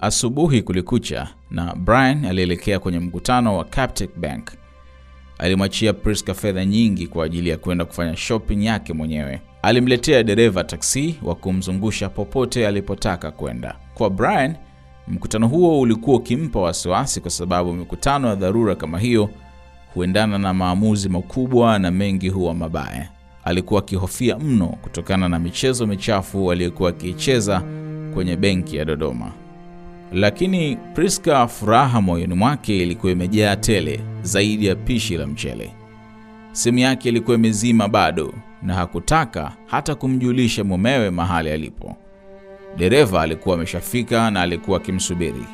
Asubuhi kulikucha na Brian alielekea kwenye mkutano wa Capitec Bank. Alimwachia Priska fedha nyingi kwa ajili ya kwenda kufanya shopping yake mwenyewe. Alimletea dereva taksi wa kumzungusha popote alipotaka kwenda. Kwa Brian, mkutano huo ulikuwa ukimpa wasiwasi kwa sababu mikutano ya dharura kama hiyo huendana na maamuzi makubwa na mengi huwa mabaya. Alikuwa akihofia mno kutokana na michezo michafu aliyokuwa akiicheza kwenye benki ya Dodoma. Lakini Priska, furaha moyoni mwake ilikuwa imejaa tele zaidi ya pishi la mchele. Simu yake ilikuwa imezima bado na hakutaka hata kumjulisha mumewe mahali alipo. Dereva alikuwa ameshafika na alikuwa akimsubiri.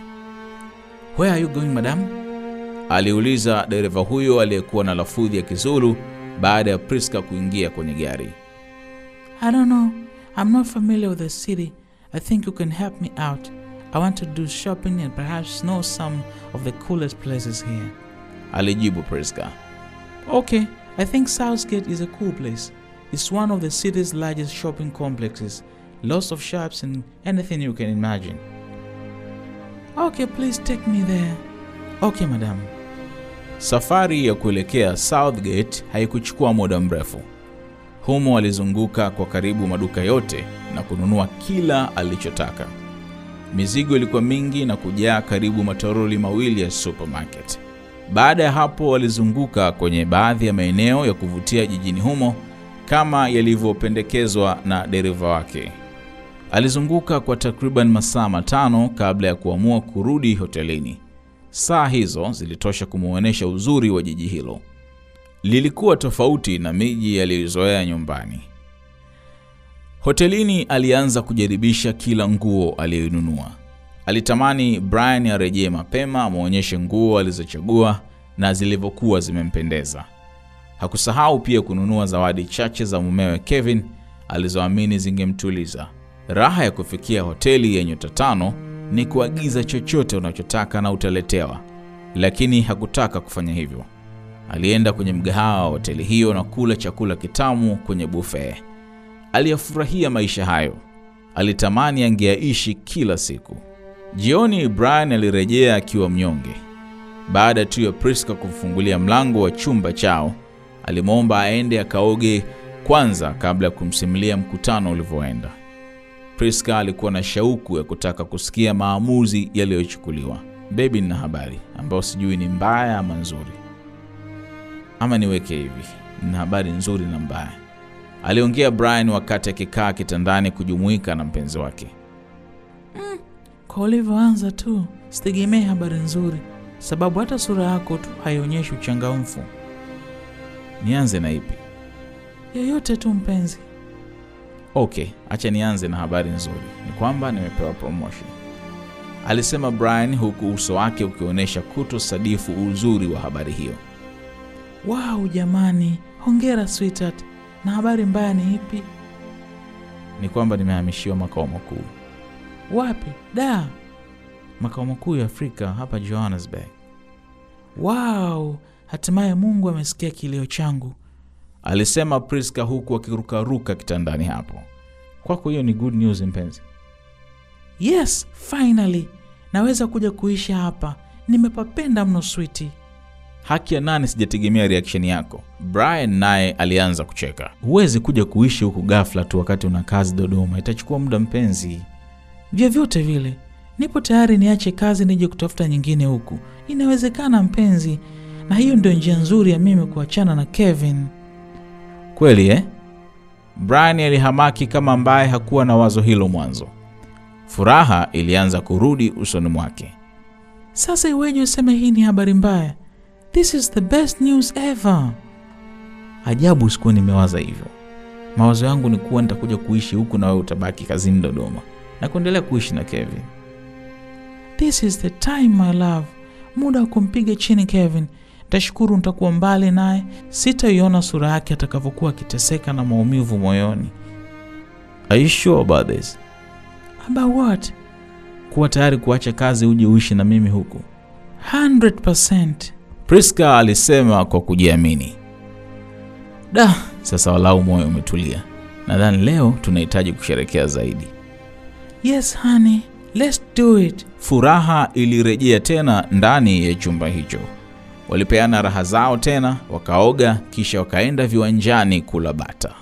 Where are you going madam? aliuliza dereva huyo aliyekuwa na lafudhi ya Kizulu baada ya Priska kuingia kwenye gari. I don't know. I'm not familiar with the city. I think you can help me out. I want to do shopping and perhaps know some of the coolest places here. Alijibu Priska. Okay, I think Southgate is a cool place. It's one of the city's largest shopping complexes. Lots of shops and anything you can imagine. Okay, please take me there. Okay, madam. Safari ya kuelekea Southgate haikuchukua muda mrefu. Humo alizunguka kwa karibu maduka yote na kununua kila alichotaka. Mizigo ilikuwa mingi na kujaa karibu matoroli mawili ya supermarket. Baada ya hapo, walizunguka kwenye baadhi ya maeneo ya kuvutia jijini humo kama yalivyopendekezwa na dereva wake. Alizunguka kwa takriban masaa matano kabla ya kuamua kurudi hotelini. Saa hizo zilitosha kumwonyesha uzuri wa jiji hilo. Lilikuwa tofauti na miji aliyozoea nyumbani. Hotelini alianza kujaribisha kila nguo aliyoinunua. Alitamani Brian arejee mapema amwonyeshe nguo alizochagua na zilivyokuwa zimempendeza. Hakusahau pia kununua zawadi chache za mumewe Kevin alizoamini zingemtuliza. Raha ya kufikia hoteli ya nyota tano ni kuagiza chochote unachotaka na utaletewa, lakini hakutaka kufanya hivyo. Alienda kwenye mgahawa wa hoteli hiyo na kula chakula kitamu kwenye buffet. Aliyafurahia maisha hayo, alitamani angeyaishi kila siku. Jioni Brian alirejea akiwa mnyonge. Baada tu ya Priska kumfungulia mlango wa chumba chao, alimwomba aende akaoge kwanza kabla ya kumsimulia mkutano ulivyoenda. Priska alikuwa na shauku ya kutaka kusikia maamuzi yaliyochukuliwa. Bebi, nina habari ambayo sijui ni mbaya ama nzuri, ama niweke hivi, nina habari nzuri na mbaya, aliongea Brian wakati akikaa kitandani kujumuika na mpenzi wake. Kwa ulivyoanza tu, sitegemee habari nzuri, sababu hata sura yako tu haionyeshi uchangamfu. Nianze na ipi? Yoyote tu mpenzi. Okay, acha nianze na habari nzuri. Ni kwamba nimepewa promotion, alisema Brian huku uso wake ukionyesha kutosadifu uzuri wa habari hiyo. Wow, jamani, hongera sweetheart. Na habari mbaya ni ipi? Ni kwamba nimehamishiwa makao makuu. Wapi? Da. Makao makuu ya Afrika hapa Johannesburg, Wow, hatimaye Mungu amesikia kilio changu. alisema Priska huku akirukaruka kitandani hapo. Kwako hiyo ni good news mpenzi. Yes, finally naweza kuja kuishi hapa. Nimepapenda mno switi. Haki ya nani, sijategemea reaction yako. Brian naye alianza kucheka. Huwezi kuja kuishi huku ghafla tu wakati una kazi Dodoma, itachukua muda mpenzi. Vyovyote vile, nipo tayari niache kazi nije kutafuta nyingine huku. Inawezekana mpenzi, na hiyo ndio njia nzuri ya mimi kuachana na Kevin. Kweli eh? Brian alihamaki kama ambaye hakuwa na wazo hilo mwanzo. Furaha ilianza kurudi usoni mwake. Sasa iweje useme hii ni habari mbaya? This is the best news ever. Ajabu, sikuwa nimewaza hivyo. Mawazo yangu ni kuwa nitakuja kuishi huku na wewe utabaki kazini Dodoma na kuendelea kuishi na Kevin. This is the time my love, muda wa kumpiga chini Kevin. ntashukuru nitakuwa mbali naye, sitaiona sura yake atakavyokuwa akiteseka na maumivu moyoni. Are sure about? About what? Kuwa tayari kuacha kazi uje uishi na mimi huku? 100%. Priska alisema kwa kujiamini. Da, sasa walau moyo umetulia. Nadhani leo tunahitaji kusherekea zaidi. Yes honey, Let's do it. Furaha ilirejea tena ndani ya chumba hicho. Walipeana raha zao tena, wakaoga, kisha wakaenda viwanjani kula bata.